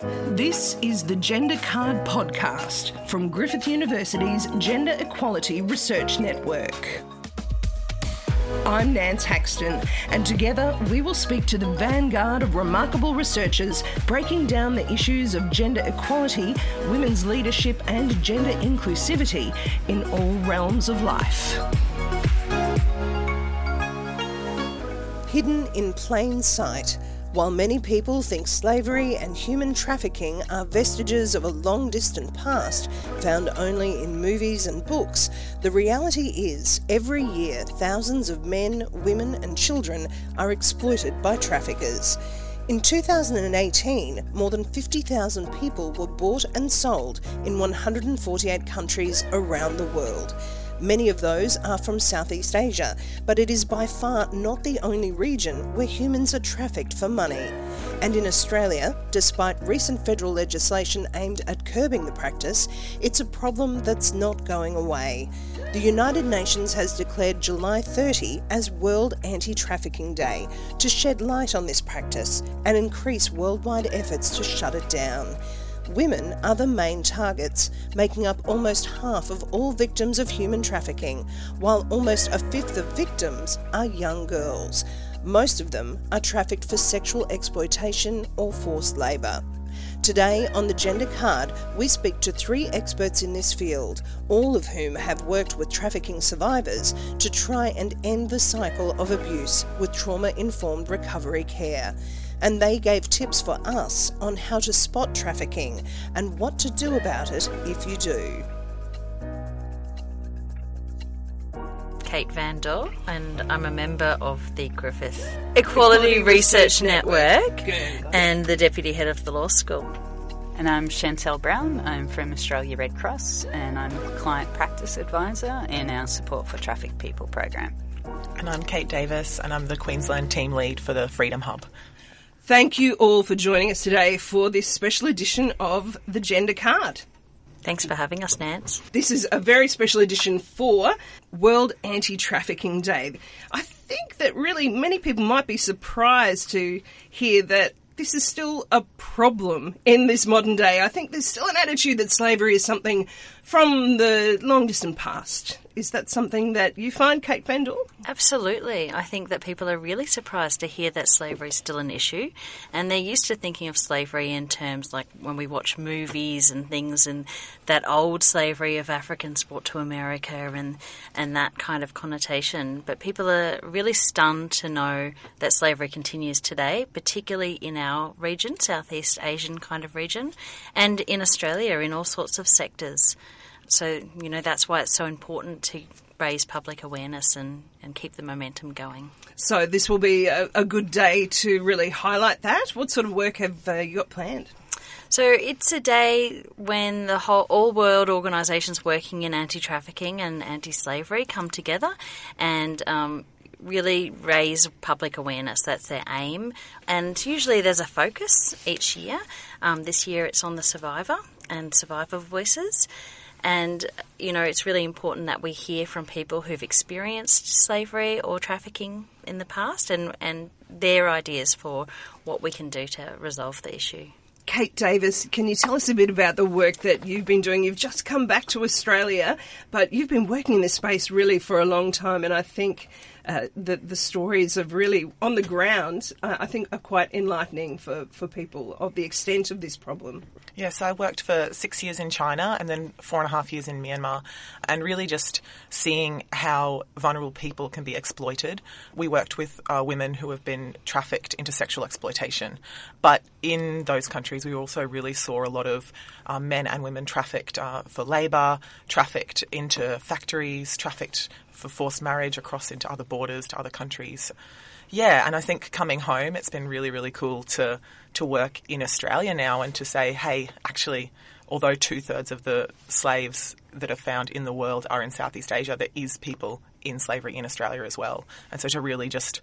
This is the Gender Card Podcast from Griffith University's Gender Equality Research Network. I'm Nance Haxton, and together we will speak to the vanguard of remarkable researchers breaking down the issues of gender equality, women's leadership, and gender inclusivity in all realms of life. Hidden in plain sight while many people think slavery and human trafficking are vestiges of a long distant past found only in movies and books, the reality is every year thousands of men, women, and children are exploited by traffickers. In 2018, more than 50,000 people were bought and sold in 148 countries around the world. Many of those are from Southeast Asia, but it is by far not the only region where humans are trafficked for money. And in Australia, despite recent federal legislation aimed at curbing the practice, it's a problem that's not going away. The United Nations has declared July 30 as World Anti Trafficking Day to shed light on this practice and increase worldwide efforts to shut it down. Women are the main targets, making up almost half of all victims of human trafficking, while almost a fifth of victims are young girls. Most of them are trafficked for sexual exploitation or forced labour. Today on the Gender Card, we speak to three experts in this field, all of whom have worked with trafficking survivors to try and end the cycle of abuse with trauma informed recovery care and they gave tips for us on how to spot trafficking and what to do about it if you do. Kate Van Doore, and I'm a member of the Griffith Equality, Equality Research, Research Network, Network and the Deputy Head of the Law School. And I'm Chantel Brown. I'm from Australia Red Cross and I'm a Client Practice Advisor in our Support for Trafficked People program. And I'm Keight Davis and I'm the Queensland Team Lead for the Freedom Hub. Thank you all for joining us today for this special edition of the Gender Card. Thanks for having us, Nance. This is a very special edition for World Anti Trafficking Day. I think that really many people might be surprised to hear that this is still a problem in this modern day. I think there's still an attitude that slavery is something from the long distant past. Is that something that you find, Kate Van Absolutely. I think that people are really surprised to hear that slavery is still an issue. And they're used to thinking of slavery in terms like when we watch movies and things and that old slavery of Africans brought to America and, and that kind of connotation. But people are really stunned to know that slavery continues today, particularly in our region, Southeast Asian kind of region, and in Australia in all sorts of sectors. So, you know, that's why it's so important to raise public awareness and, and keep the momentum going. So, this will be a, a good day to really highlight that. What sort of work have uh, you got planned? So it's a day when the whole all world organisations working in anti-trafficking and anti-slavery come together and um, really raise public awareness. That's their aim. And usually there's a focus each year. Um, this year it's on the survivor and survivor voices. And, you know, it's really important that we hear from people who've experienced slavery or trafficking in the past and, and their ideas for what we can do to resolve the issue. Keight Davis, can you tell us a bit about the work that you've been doing? You've just come back to Australia, but you've been working in this space really for a long time, and I think uh, the the stories of really on the ground, uh, I think, are quite enlightening for, for people of the extent of this problem. Yes, I worked for six years in China and then four and a half years in Myanmar, and really just seeing how vulnerable people can be exploited. We worked with uh, women who have been trafficked into sexual exploitation, but in those countries, we also really saw a lot of uh, men and women trafficked uh, for labour, trafficked into factories, trafficked for forced marriage across into other borders to other countries. Yeah, and I think coming home, it's been really, really cool to to work in Australia now and to say, hey, actually, although two thirds of the slaves that are found in the world are in Southeast Asia, there is people in slavery in Australia as well. And so to really just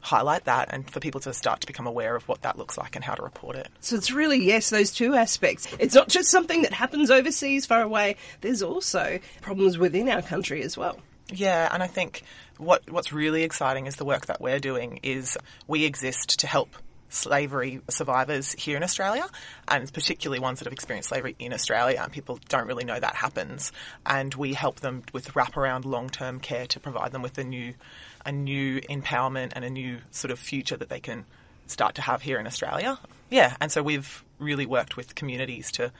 highlight that and for people to start to become aware of what that looks like and how to report it. So it's really, yes, those two aspects. It's not just something that happens overseas far away, there's also problems within our country as well. Yeah, and I think what what's really exciting is the work that we're doing is we exist to help slavery survivors here in Australia, and particularly ones that have experienced slavery in Australia, and people don't really know that happens. And we help them with wraparound long-term care to provide them with a new, a new empowerment and a new sort of future that they can start to have here in Australia. Yeah, and so we've really worked with communities to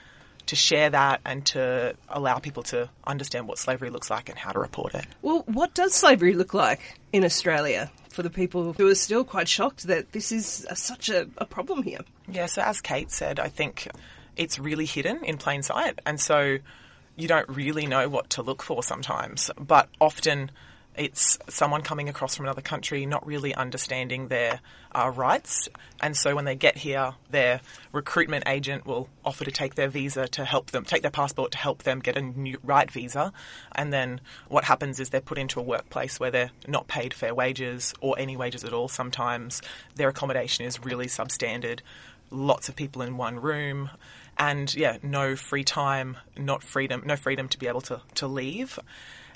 to share that and to allow people to understand what slavery looks like and how to report it. Well, what does slavery look like in Australia for the people who are still quite shocked that this is a, such a, a problem here? Yeah, so as Kate said, I think it's really hidden in plain sight, and so you don't really know what to look for sometimes. But often it's someone coming across from another country not really understanding their uh, rights. And so when they get here, their recruitment agent will offer to take their visa to help them, take their passport to help them get a new right visa. And then what happens is they're put into a workplace where they're not paid fair wages or any wages at all sometimes. Their accommodation is really substandard. Lots of people in one room and yeah, no free time, not freedom, no freedom to be able to, to leave.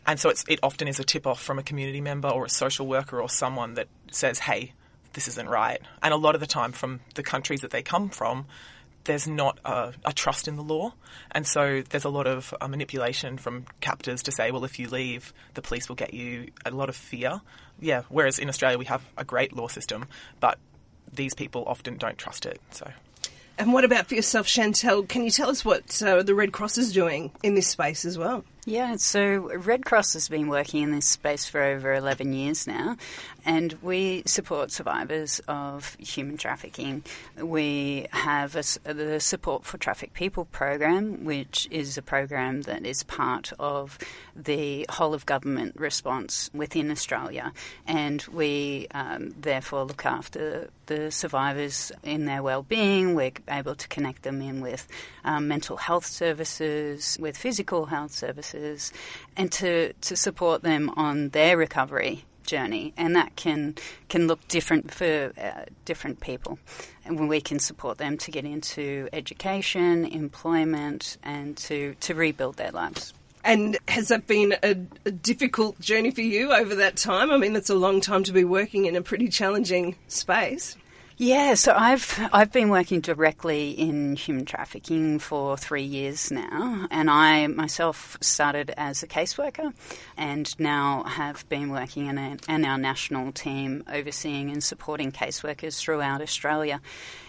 And so it often is a tip off from a community member or a social worker or someone that says, hey, this isn't right. And a lot of the time, from the countries that they come from, there's not a, a trust in the law. And so there's a lot of uh, manipulation from captors to say, well, if you leave, the police will get you. A lot of fear. Yeah, whereas in Australia, we have a great law system, but these people often don't trust it. So. And what about for yourself, Chantel? Can you tell us what uh, the Red Cross is doing in this space as well? Yeah, so Red Cross has been working in this space for over 11 years now, and we support survivors of human trafficking. We have a, the Support for Trafficked People program, which is a program that is part of the whole of government response within Australia, and we um, therefore look after the survivors in their well-being. We're able to connect them in with um, mental health services, with physical health services, and to, to support them on their recovery journey, and that can can look different for uh, different people. And when we can support them to get into education, employment, and to to rebuild their lives. And has that been a, a, difficult journey for you over that time? I mean, that's a long time to be working in a pretty challenging space. Yeah, so I've I've been working directly in human trafficking for three years now, and I myself started as a caseworker, and now have been working in, a, in our national team overseeing and supporting caseworkers throughout Australia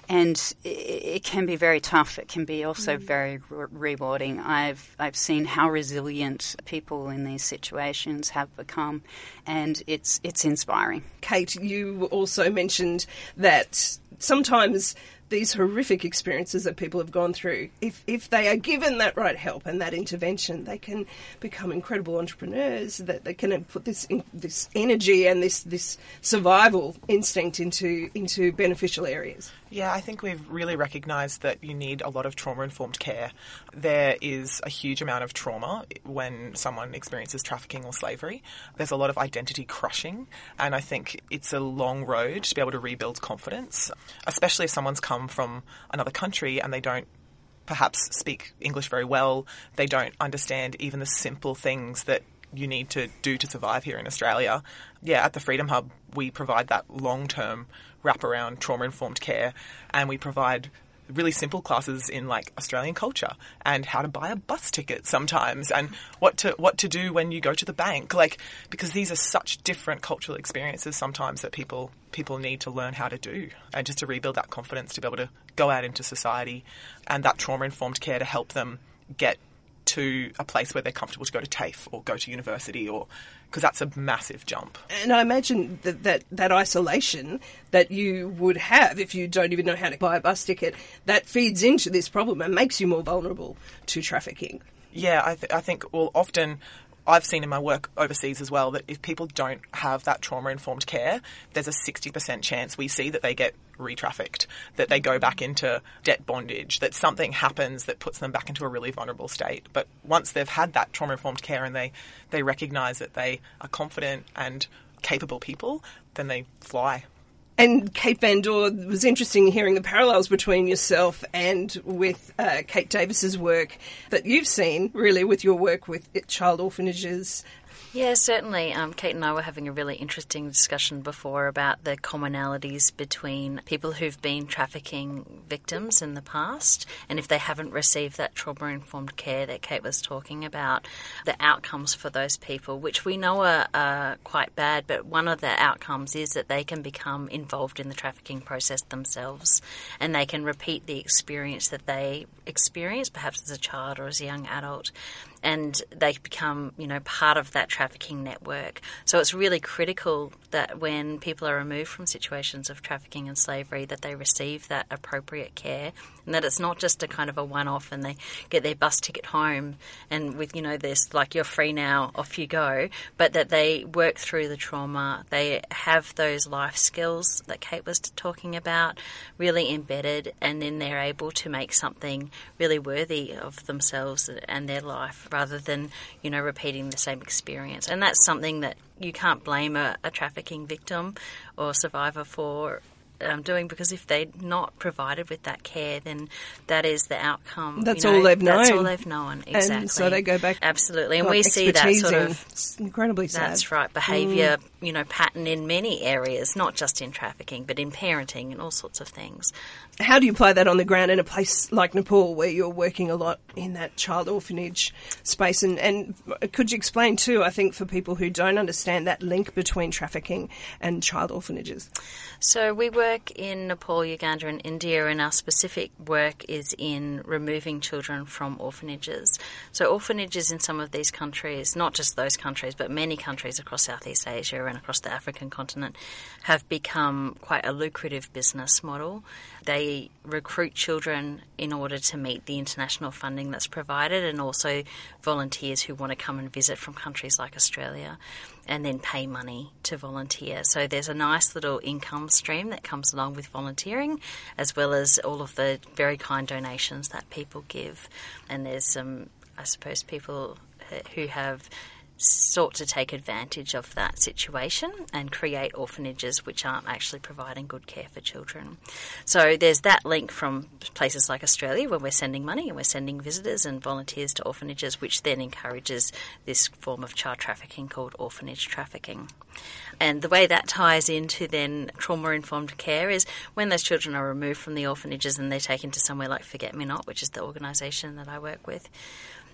and it, can be very tough. It can be also mm. very re- rewarding. I've I've seen how resilient people in these situations have become, and it's it's inspiring. Kate, you also mentioned that sometimes these horrific experiences that people have gone through, if, if they are given that right help and that intervention, they can become incredible entrepreneurs. That they can put this in, this energy and this this survival instinct into into beneficial areas. Yeah, I think we've really recognised that you need a lot of trauma informed care. There is a huge amount of trauma when someone experiences trafficking or slavery. There's a lot of identity crushing, and I think it's a long road to be able to rebuild confidence, especially if someone's come from another country and they don't perhaps speak English very well, they don't understand even the simple things that you need to do to survive here in Australia. Yeah, at the Freedom Hub, we provide that long term wraparound trauma informed care, and we provide really simple classes in like Australian culture and how to buy a bus ticket sometimes and what to what to do when you go to the bank like because these are such different cultural experiences sometimes that people people need to learn how to do and just to rebuild that confidence to be able to go out into society and that trauma informed care to help them get to a place where they're comfortable to go to TAFE or go to university or because that's a massive jump. And I imagine that, that that isolation that you would have if you don't even know how to buy a bus ticket that feeds into this problem and makes you more vulnerable to trafficking. Yeah, I, th- I think well often I've seen in my work overseas as well that if people don't have that trauma informed care, there's a 60% chance we see that they get re trafficked, that they go back into debt bondage, that something happens that puts them back into a really vulnerable state. But once they've had that trauma informed care and they, they recognise that they are confident and capable people, then they fly. And Kate Van Doore was interesting hearing the parallels between yourself and with uh, Keight Davis's work that you've seen, really, with your work with child orphanages. Yeah, certainly. Um, Kate and I were having a really interesting discussion before about the commonalities between people who've been trafficking victims in the past and if they haven't received that trauma informed care that Kate was talking about, the outcomes for those people, which we know are, are quite bad, but one of the outcomes is that they can become involved in the trafficking process themselves and they can repeat the experience that they experienced, perhaps as a child or as a young adult and they become, you know, part of that trafficking network. So it's really critical that when people are removed from situations of trafficking and slavery, that they receive that appropriate care, and that it's not just a kind of a one-off and they get their bus ticket home and with, you know, this like you're free now, off you go, but that they work through the trauma, they have those life skills that Kate was talking about, really embedded, and then they're able to make something really worthy of themselves and their life rather than, you know, repeating the same experience. And that's something that you can't blame a, a trafficking victim or survivor for um, doing because if they're not provided with that care, then that is the outcome. That's you know, all they've known. That's all they've known. Exactly. And so they go back. Absolutely, and we see that sort of. It's incredibly sad. Mm. That's right. Behaviour, you know, pattern in many areas, not just in trafficking, but in parenting and all sorts of things. How do you apply that on the ground in a place like Nepal where you're working a lot in that child orphanage space? And, and could you explain too, I think, for people who don't understand that link between trafficking and child orphanages? So we work in Nepal, Uganda, and India, and our specific work is in removing children from orphanages. So orphanages in some of these countries, not just those countries, but many countries across Southeast Asia and across the African continent, have become quite a lucrative business model. They recruit children in order to meet the international funding that's provided, and also volunteers who want to come and visit from countries like Australia and then pay money to volunteer. So there's a nice little income stream that comes along with volunteering, as well as all of the very kind donations that people give. And there's some, I suppose, people who have sought to take advantage of that situation and create orphanages which aren't actually providing good care for children. So there's that link from places like Australia where we're sending money and we're sending visitors and volunteers to orphanages, which then encourages this form of child trafficking called orphanage trafficking. And the way that ties into then trauma informed care is when those children are removed from the orphanages and they're taken to somewhere like Forget Me Not, which is the organisation that I work with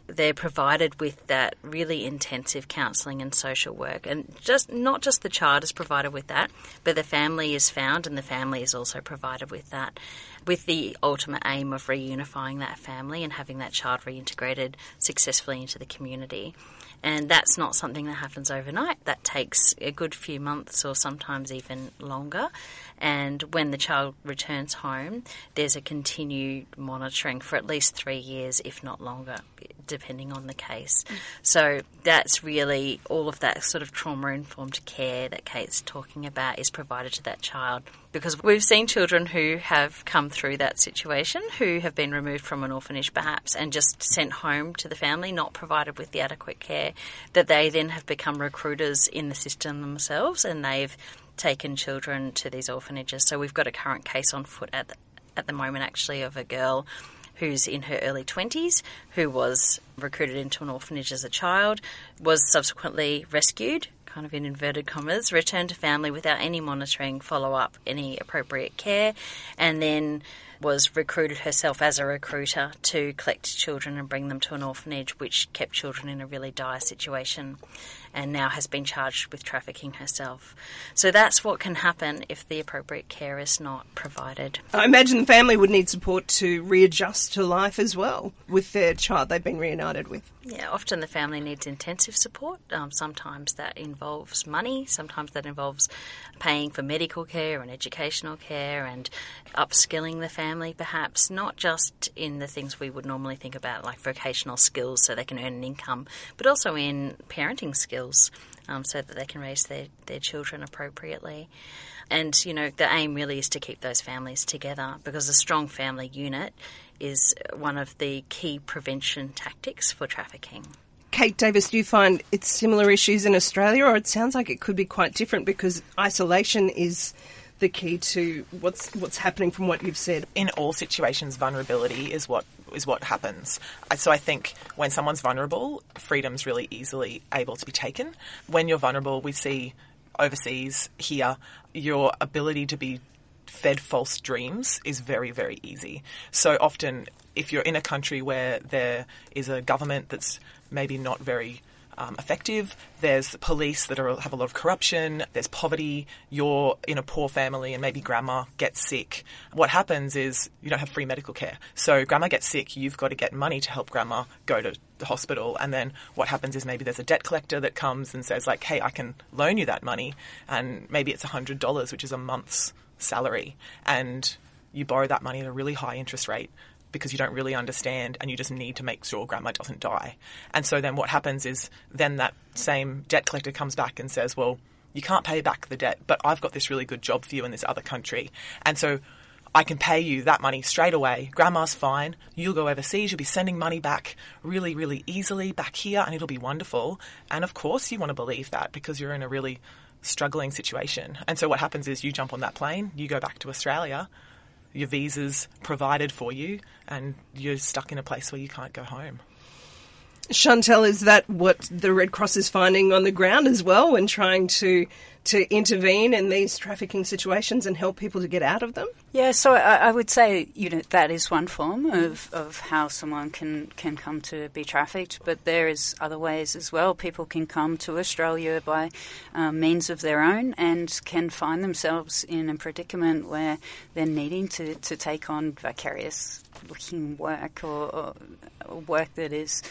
they're provided with that really intensive counselling and social work, and just not just the child is provided with that, but the family is found, and the family is also provided with that, with the ultimate aim of reunifying that family and having that child reintegrated successfully into the community. And that's not something that happens overnight. That takes a good few months or sometimes even longer. And when the child returns home, there's a continued monitoring for at least three years, if not longer, depending on the case. So that's really all of that sort of trauma informed care that Kate's talking about is provided to that child. Because we've seen children who have come through that situation, who have been removed from an orphanage perhaps and just sent home to the family, not provided with the adequate care, that they then have become recruiters in the system themselves and they've taken children to these orphanages. So we've got a current case on foot at the, at the moment, actually, of a girl who's in her early 20s who was recruited into an orphanage as a child, was subsequently rescued. Kind of in inverted commas, returned to family without any monitoring, follow up, any appropriate care, and then was recruited herself as a recruiter to collect children and bring them to an orphanage, which kept children in a really dire situation and now has been charged with trafficking herself. So that's what can happen if the appropriate care is not provided. I imagine the family would need support to readjust to life as well with their child they've been reunited with. Yeah, often the family needs intensive support. Um, sometimes that involves money, sometimes that involves paying for medical care and educational care and upskilling the family, perhaps, not just in the things we would normally think about, like vocational skills so they can earn an income, but also in parenting skills um, so that they can raise their, their children appropriately. And, you know, the aim really is to keep those families together because a strong family unit is one of the key prevention tactics for trafficking. Keight Davis, do you find it's similar issues in Australia, or it sounds like it could be quite different because isolation is the key to what's what's happening from what you've said? in all situations, vulnerability is what is what happens. So I think when someone's vulnerable, freedom's really easily able to be taken. When you're vulnerable, we see overseas here your ability to be fed false dreams is very very easy. So often, if you're in a country where there is a government that's maybe not very um, effective. There's police that are, have a lot of corruption. There's poverty. You're in a poor family and maybe grandma gets sick. What happens is you don't have free medical care. So grandma gets sick. You've got to get money to help grandma go to the hospital. And then what happens is maybe there's a debt collector that comes and says like, hey, I can loan you that money. And maybe it's $100, which is a month's salary. And you borrow that money at a really high interest rate because you don't really understand and you just need to make sure grandma doesn't die. And so then what happens is then that same debt collector comes back and says, well, you can't pay back the debt, but I've got this really good job for you in this other country. And so I can pay you that money straight away. Grandma's fine. You'll go overseas. You'll be sending money back really, really easily back here and it'll be wonderful. And of course you want to believe that because you're in a really struggling situation. And so what happens is you jump on that plane, you go back to Australia, your visa's provided for you, and you're stuck in a place where you can't go home. Chantel, is that what the Red Cross is finding on the ground as well when trying to to intervene in these trafficking situations and help people to get out of them? Yeah, so I, I would say you know that is one form of, of how someone can, can come to be trafficked, but there is other ways as well. People can come to Australia by um, means of their own and can find themselves in a predicament where they're needing to, to take on vicarious looking work or, or, or work that is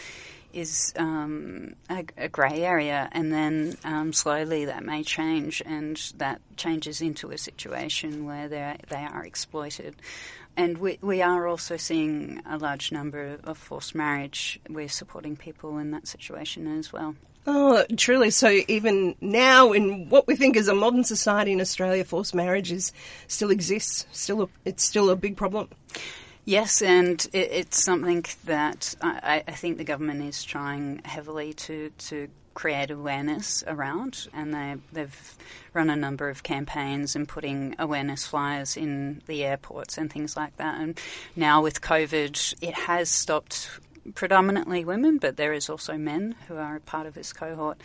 is um, a, a grey area, and then um, slowly that may change, and that changes into a situation where they are exploited. And we, we are also seeing a large number of forced marriage. We're supporting people in that situation as well. Oh, truly. So even now, in what we think is a modern society in Australia, forced marriage is still exists. Still, a, it's still a big problem. Yes, and it, it's something that I, I, think the government is trying heavily to, to create awareness around, and they, they've run a number of campaigns and putting awareness flyers in the airports and things like that. And now with COVID, it has stopped predominantly women, but there is also men who are a part of this cohort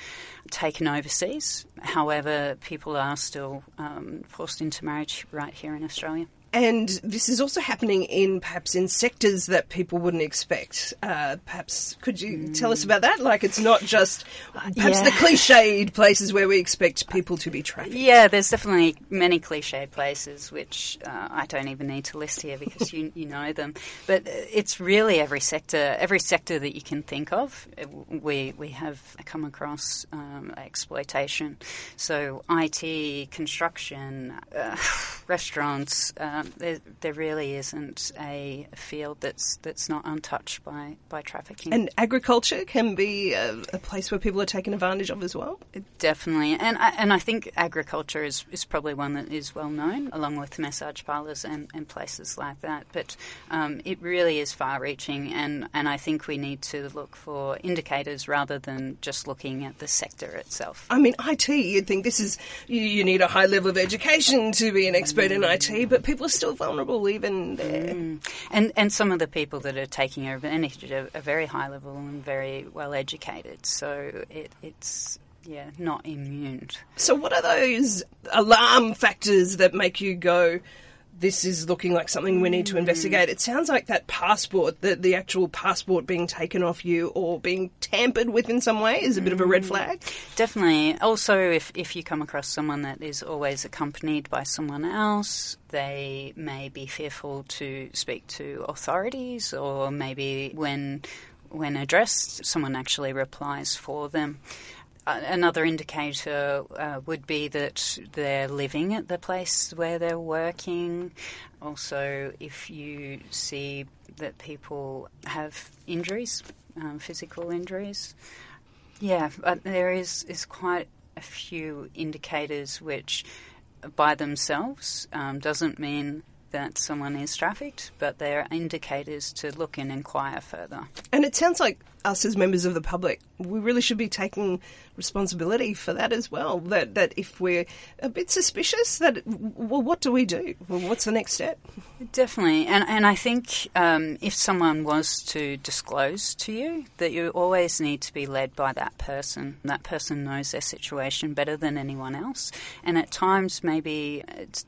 taken overseas. However, people are still um, forced into marriage right here in Australia. And this is also happening in perhaps in sectors that people wouldn't expect. Uh, perhaps could you mm. tell us about that? Like it's not just perhaps yeah. the cliched places where we expect people to be trafficked. Yeah, there's definitely many cliched places which uh, I don't even need to list here because you you know them. But it's really every sector, every sector that you can think of. We we have come across um, exploitation. So IT, construction, uh, restaurants. Um, there, there really isn't a field that's that's not untouched by, by trafficking. And agriculture can be a, a place where people are taken advantage of as well. Definitely, and I, and I think agriculture is, is probably one that is well known, along with massage parlours and, and places like that. But um, it really is far-reaching, and, and I think we need to look for indicators rather than just looking at the sector itself. I mean, IT. You'd think this is you, you need a high level of education to be an expert in IT, but people are still vulnerable even there. Mm. And and some of the people that are taking advantage are, are very high level and very well educated. So it, it's yeah, not immune. So, what are those alarm factors that make you go, this is looking like something we need to investigate. It sounds like that passport, the, the actual passport being taken off you or being tampered with in some way is a bit of a red mm. flag. Definitely. Also, if, if you come across someone that is always accompanied by someone else, they may be fearful to speak to authorities or maybe when when addressed, someone actually replies for them another indicator uh, would be that they're living at the place where they're working. Also, if you see that people have injuries, um, physical injuries, yeah, but there is is quite a few indicators which, by themselves, um, doesn't mean that someone is trafficked, but they're indicators to look and inquire further. And it sounds like us as members of the public, we really should be taking responsibility for that as well. That that if we're a bit suspicious, that well, what do we do? Well, what's the next step? Definitely, and and I think um, if someone was to disclose to you, that you always need to be led by that person. That person knows their situation better than anyone else, and at times maybe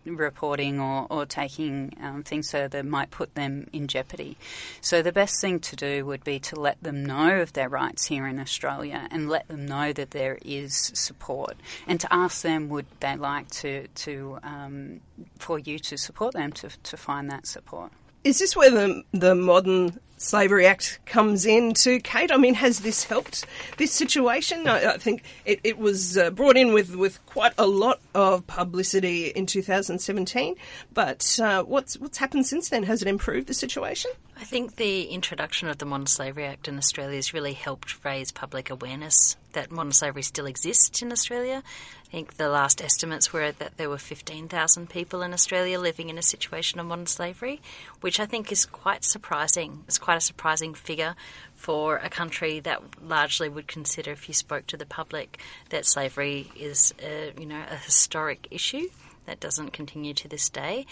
reporting or, or taking um, things that might put them in jeopardy. So the best thing to do would be to let them know of their rights here in Australia and let them know that there is support, and to ask them would they like to to um, for you to support them to to find that support. Is this where the the modern Slavery Act comes in to Kate? I mean, has this helped this situation? I, I think it, it was uh, brought in with, with quite a lot of publicity in 2017, but uh, what's what's happened since then? Has it improved the situation? I think the introduction of the Modern Slavery Act in Australia has really helped raise public awareness that modern slavery still exists in Australia. I think the last estimates were that there were 15,000 people in Australia living in a situation of modern slavery, which I think is quite surprising. It's quite a surprising figure for a country that largely would consider, if you spoke to the public, that slavery is, a, you know, a historic issue that doesn't continue to this day.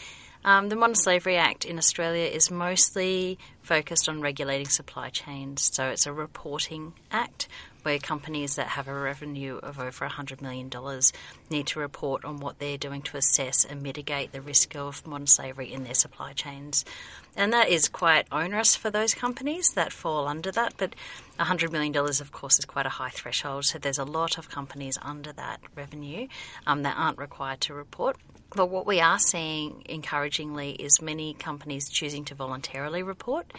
Um, the Modern Slavery Act in Australia is mostly focused on regulating supply chains. So it's a reporting act where companies that have a revenue of over $100 million need to report on what they're doing to assess and mitigate the risk of modern slavery in their supply chains. And that is quite onerous for those companies that fall under that. But $100 million, of course, is quite a high threshold. So there's a lot of companies under that revenue um, that aren't required to report. But what we are seeing encouragingly is many companies choosing to voluntarily report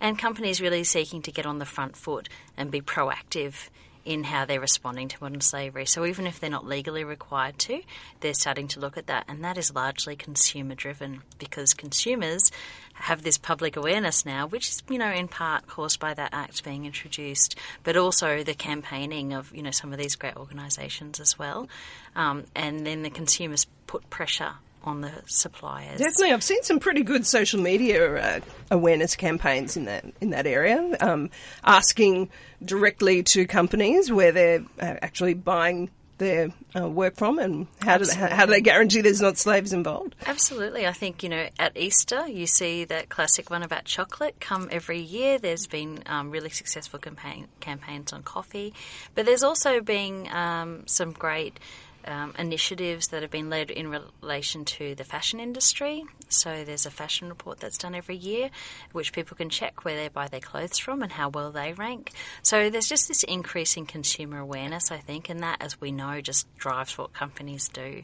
and companies really seeking to get on the front foot and be proactive in how they're responding to modern slavery. So even if they're not legally required to, they're starting to look at that, and that is largely consumer driven because consumers have this public awareness now, which is you know in part caused by that act being introduced, but also the campaigning of you know some of these great organisations as well, um, and then the consumers put pressure on the suppliers. Definitely, I've seen some pretty good social media uh, awareness campaigns in that in that area, um, asking directly to companies where they're uh, actually buying their uh, work from, and how do, they, how, how do they guarantee there's not slaves involved? Absolutely, I think you know at Easter you see that classic one about chocolate come every year. There's been um, really successful campaign, campaigns on coffee, but there's also been um, some great um, initiatives that have been led in relation to the fashion industry. So there's a fashion report that's done every year, which people can check where they buy their clothes from and how well they rank. So there's just this increase in consumer awareness, I think, and that, as we know, just drives what companies do.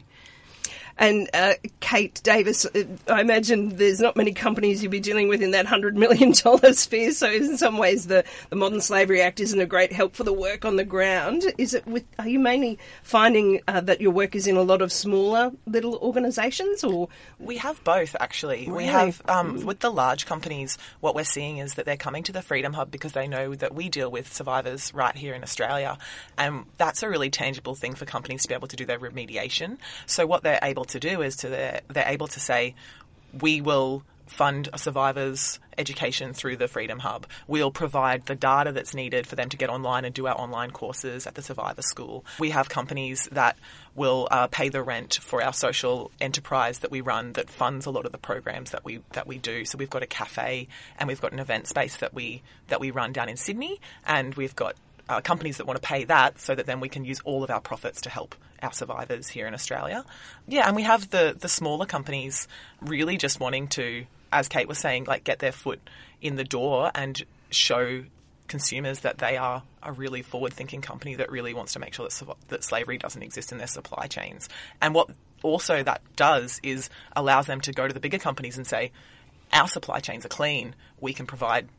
And uh, Keight Davis, uh, I imagine there's not many companies you'd be dealing with in that $100 million sphere. So, in some ways, the, the Modern Slavery Act isn't a great help for the work on the ground. Is it with, are you mainly finding uh, that your work is in a lot of smaller little organisations or? We have both, actually. Really? We have, um, with the large companies, what we're seeing is that they're coming to the Freedom Hub because they know that we deal with survivors right here in Australia. And that's a really tangible thing for companies to be able to do their remediation. So, what they're able to do is to they're, they're able to say, we will fund a survivor's education through the Freedom Hub. We'll provide the data that's needed for them to get online and do our online courses at the Survivor School. We have companies that will uh, pay the rent for our social enterprise that we run that funds a lot of the programs that we that we do. So we've got a cafe and we've got an event space that we that we run down in Sydney, and we've got uh, companies that want to pay that so that then we can use all of our profits to help our survivors here in Australia. Yeah, and we have the the smaller companies really just wanting to, as Kate was saying, like get their foot in the door and show consumers that they are a really forward-thinking company that really wants to make sure that, that slavery doesn't exist in their supply chains. And what also that does is allows them to go to the bigger companies and say, our supply chains are clean. We can provide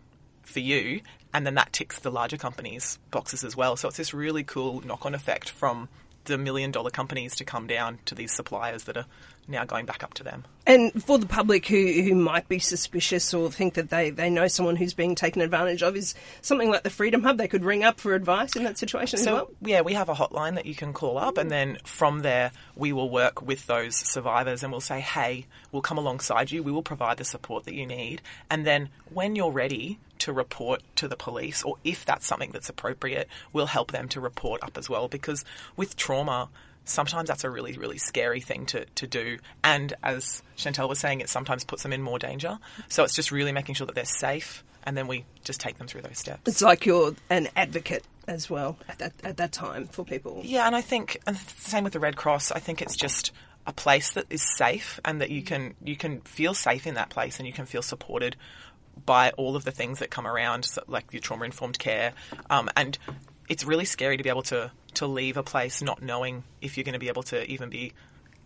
for you, and then that ticks the larger companies' boxes as well. So it's this really cool knock-on effect from the million dollar companies to come down to these suppliers that are now going back up to them. And for the public who, who might be suspicious or think that they, they know someone who's being taken advantage of, is something like the Freedom Hub they could ring up for advice in that situation so, as well? Yeah, we have a hotline that you can call up, and then from there, we will work with those survivors and we'll say, hey, we'll come alongside you, we will provide the support that you need. And then when you're ready, to report to the police, or if that's something that's appropriate, we'll help them to report up as well. Because with trauma, sometimes that's a really, really scary thing to, to do. And as Chantel was saying, it sometimes puts them in more danger. So it's just really making sure that they're safe and then we just take them through those steps. It's like you're an advocate as well at that, at that time for people. Yeah, and I think, and same with the Red Cross, I think it's just a place that is safe and that you can you can feel safe in that place and you can feel supported by all of the things that come around, so like your trauma informed care, um, and it's really scary to be able to to leave a place not knowing if you're going to be able to even be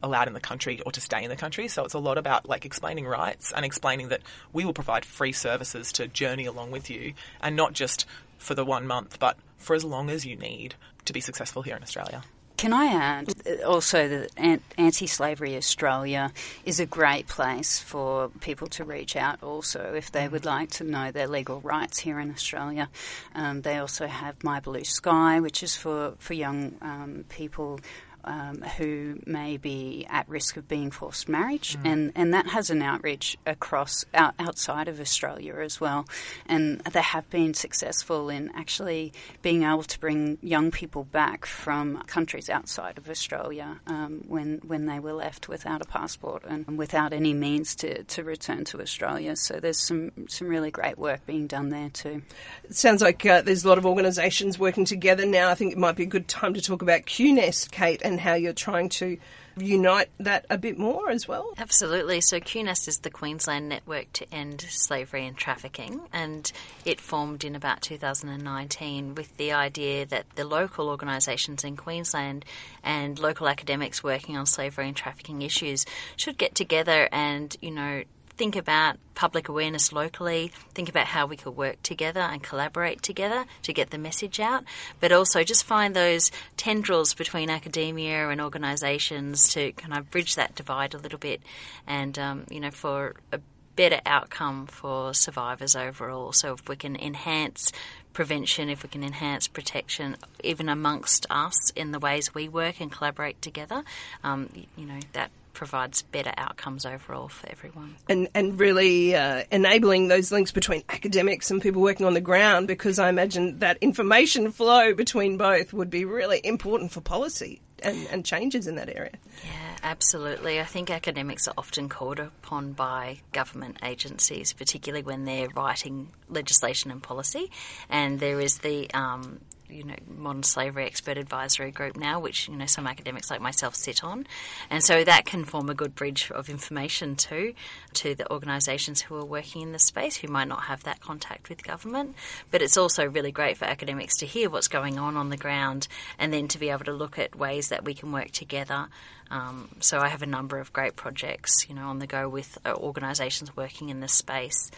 allowed in the country or to stay in the country. So it's a lot about like explaining rights and explaining that we will provide free services to journey along with you and not just for the one month, but for as long as you need to be successful here in Australia. Can I add also that Anti Slavery Australia is a great place for people to reach out also if they would like to know their legal rights here in Australia. Um, they also have My Blue Sky, which is for, for young um, people um, who may be at risk of being forced marriage, mm. and, and that has an outreach across out, outside of Australia as well. And they have been successful in actually being able to bring young people back from countries outside of Australia um, when when they were left without a passport and without any means to, to return to Australia. So there's some some really great work being done there too. It sounds like uh, there's a lot of organisations working together now. I think it might be a good time to talk about QNEST, Kate and how you're trying to unite that a bit more as well? Absolutely. So QNEST is the Queensland Network to End Slavery and Trafficking, and it formed in about 2019 with the idea that the local organisations in Queensland and local academics working on slavery and trafficking issues should get together and, you know, think about public awareness locally, think about how we could work together and collaborate together to get the message out, but also just find those tendrils between academia and organisations to kind of bridge that divide a little bit and, um, you know, for a better outcome for survivors overall. So if we can enhance prevention, if we can enhance protection, even amongst us in the ways we work and collaborate together, um, you know, that provides better outcomes overall for everyone. And and really uh, enabling those links between academics and people working on the ground, because I imagine that information flow between both would be really important for policy and, and changes in that area. Yeah, absolutely. I think academics are often called upon by government agencies, particularly when they're writing legislation and policy. And there is the um, you know modern slavery expert advisory group now, which you know some academics like myself sit on, and so that can form a good bridge of information too to the organisations who are working in the space who might not have that contact with government. But it's also really great for academics to hear what's going on on the ground, and then to be able to look at ways that we can work together. Um, so I have a number of great projects, you know, on the go with uh, organisations working in this space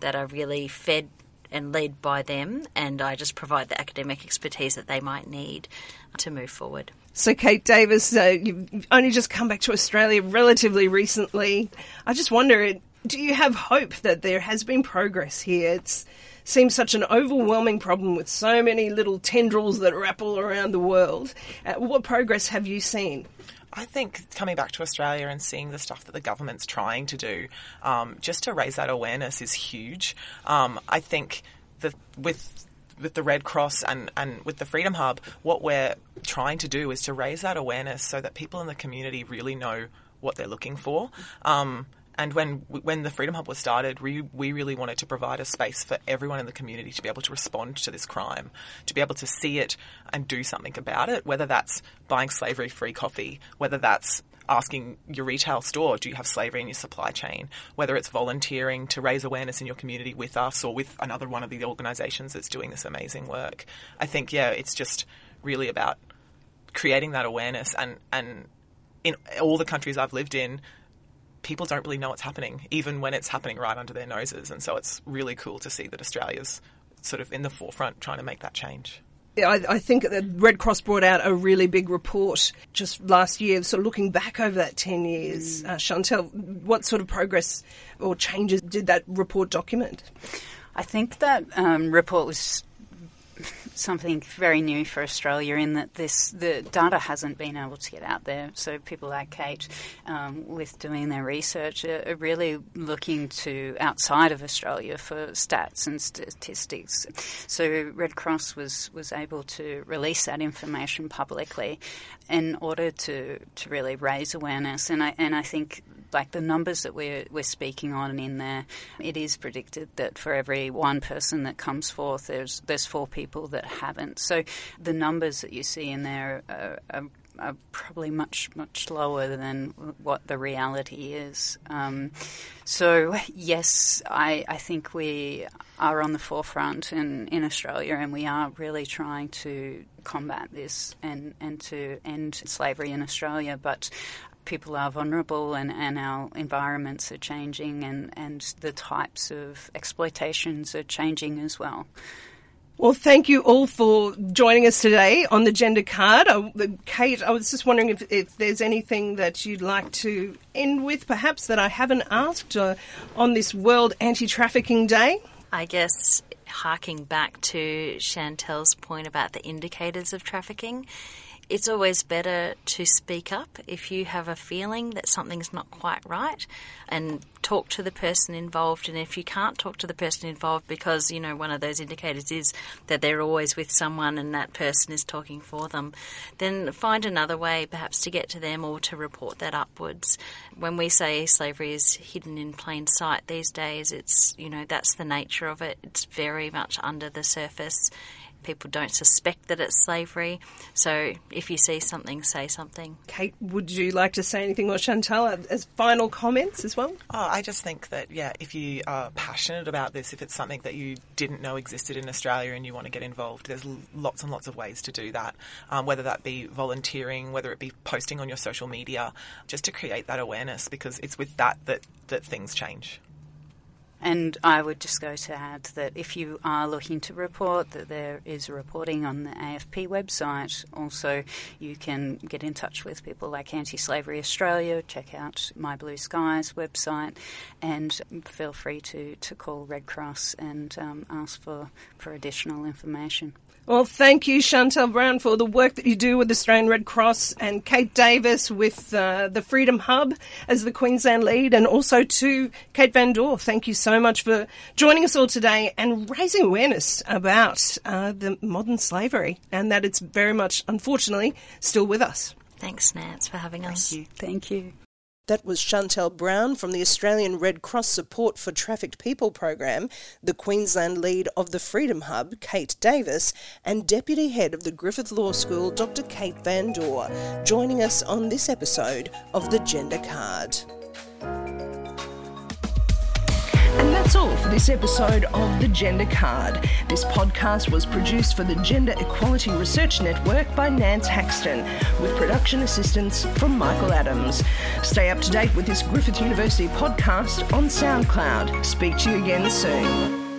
that are really fed and led by them, and I just provide the academic expertise that they might need to move forward. So, Keight Davis, uh, you've only just come back to Australia relatively recently. I just wonder, do you have hope that there has been progress here? It seems such an overwhelming problem with so many little tendrils that wrap all around the world. Uh, what progress have you seen? I think coming back to Australia and seeing the stuff that the government's trying to do, um, just to raise that awareness is huge. Um, I think that with with the Red Cross and, and with the Freedom Hub, what we're trying to do is to raise that awareness so that people in the community really know what they're looking for. Um, and when when the Freedom Hub was started, we, we really wanted to provide a space for everyone in the community to be able to respond to this crime, to be able to see it and do something about it, whether that's buying slavery free coffee, whether that's asking your retail store, do you have slavery in your supply chain? Whether it's volunteering to raise awareness in your community with us or with another one of the organisations that's doing this amazing work. I think, yeah, it's just really about creating that awareness and, and in all the countries I've lived in, people don't really know what's happening, even when it's happening right under their noses. And so it's really cool to see that Australia's sort of in the forefront trying to make that change. I, I, think the Red Cross brought out a really big report just last year, sort of looking back over that 10 years. Mm. Uh, Chantel, what sort of progress or changes did that report document? I think that um, report was something very new for Australia in that this the data hasn't been able to get out there. So people like Kate, um, with doing their research, are, are, really looking to outside of Australia for stats and statistics. So Red Cross was was able to release that information publicly in order to to really raise awareness. And I and I think like the numbers that we're, we're speaking on in there, it is predicted that for every one person that comes forth, there's there's four people that haven't. So the numbers that you see in there are, are, are probably much much lower than what the reality is. Um, so yes, I, I think we are on the forefront in, in Australia, and we are really trying to combat this and, and to end slavery in Australia. But people are vulnerable and, and our environments are changing and, and the types of exploitations are changing as well. Well, thank you all for joining us today on the gender card. Uh, Kate, I was just wondering if, if, there's anything that you'd like to end with, perhaps that I haven't asked uh, on this World Anti Trafficking Day. I guess harking back to Chantel's point about the indicators of trafficking, it's always better to speak up if you have a feeling that something's not quite right and talk to the person involved. And if you can't talk to the person involved because, you know, one of those indicators is that they're always with someone and that person is talking for them, then find another way perhaps to get to them or to report that upwards. When we say slavery is hidden in plain sight these days, it's, you know, that's the nature of it. It's very much under the surface people don't suspect that it's slavery. So if you see something, say something. Kate, would you like to say anything, or Chantel, as final comments as well? Oh, I just think that, yeah, if you are passionate about this, if it's something that you didn't know existed in Australia and you want to get involved, there's lots and lots of ways to do that, um, whether that be volunteering, whether it be posting on your social media, just to create that awareness because it's with that that, that things change. And I would just go to add that if you are looking to report, that there is reporting on the AFP website. Also, you can get in touch with people like Anti Slavery Australia, check out My Blue Skies website, and feel free to, to call Red Cross and um, ask for, for additional information. Well, thank you, Chantel Brown, for the work that you do with the Australian Red Cross, and Keight Davis with uh, the Freedom Hub as the Queensland lead, and also to Kate Van Doore. Thank you so much for joining us all today and raising awareness about uh, the modern slavery and that it's very much, unfortunately, still with us. Thanks, Nance, for having us. Thank you. Thank you. That was Chantel Brown from the Australian Red Cross Support for Trafficked People program, the Queensland lead of the Freedom Hub, Keight Davis, and Deputy Head of the Griffith Law School, Dr. Kate Van Doore, joining us on this episode of The Gender Card. And that's all for this episode of The Gender Card. This podcast was produced for the Gender Equality Research Network by Nance Haxton, with production assistance from Michael Adams. Stay up to date with this Griffith University podcast on SoundCloud. Speak to you again soon.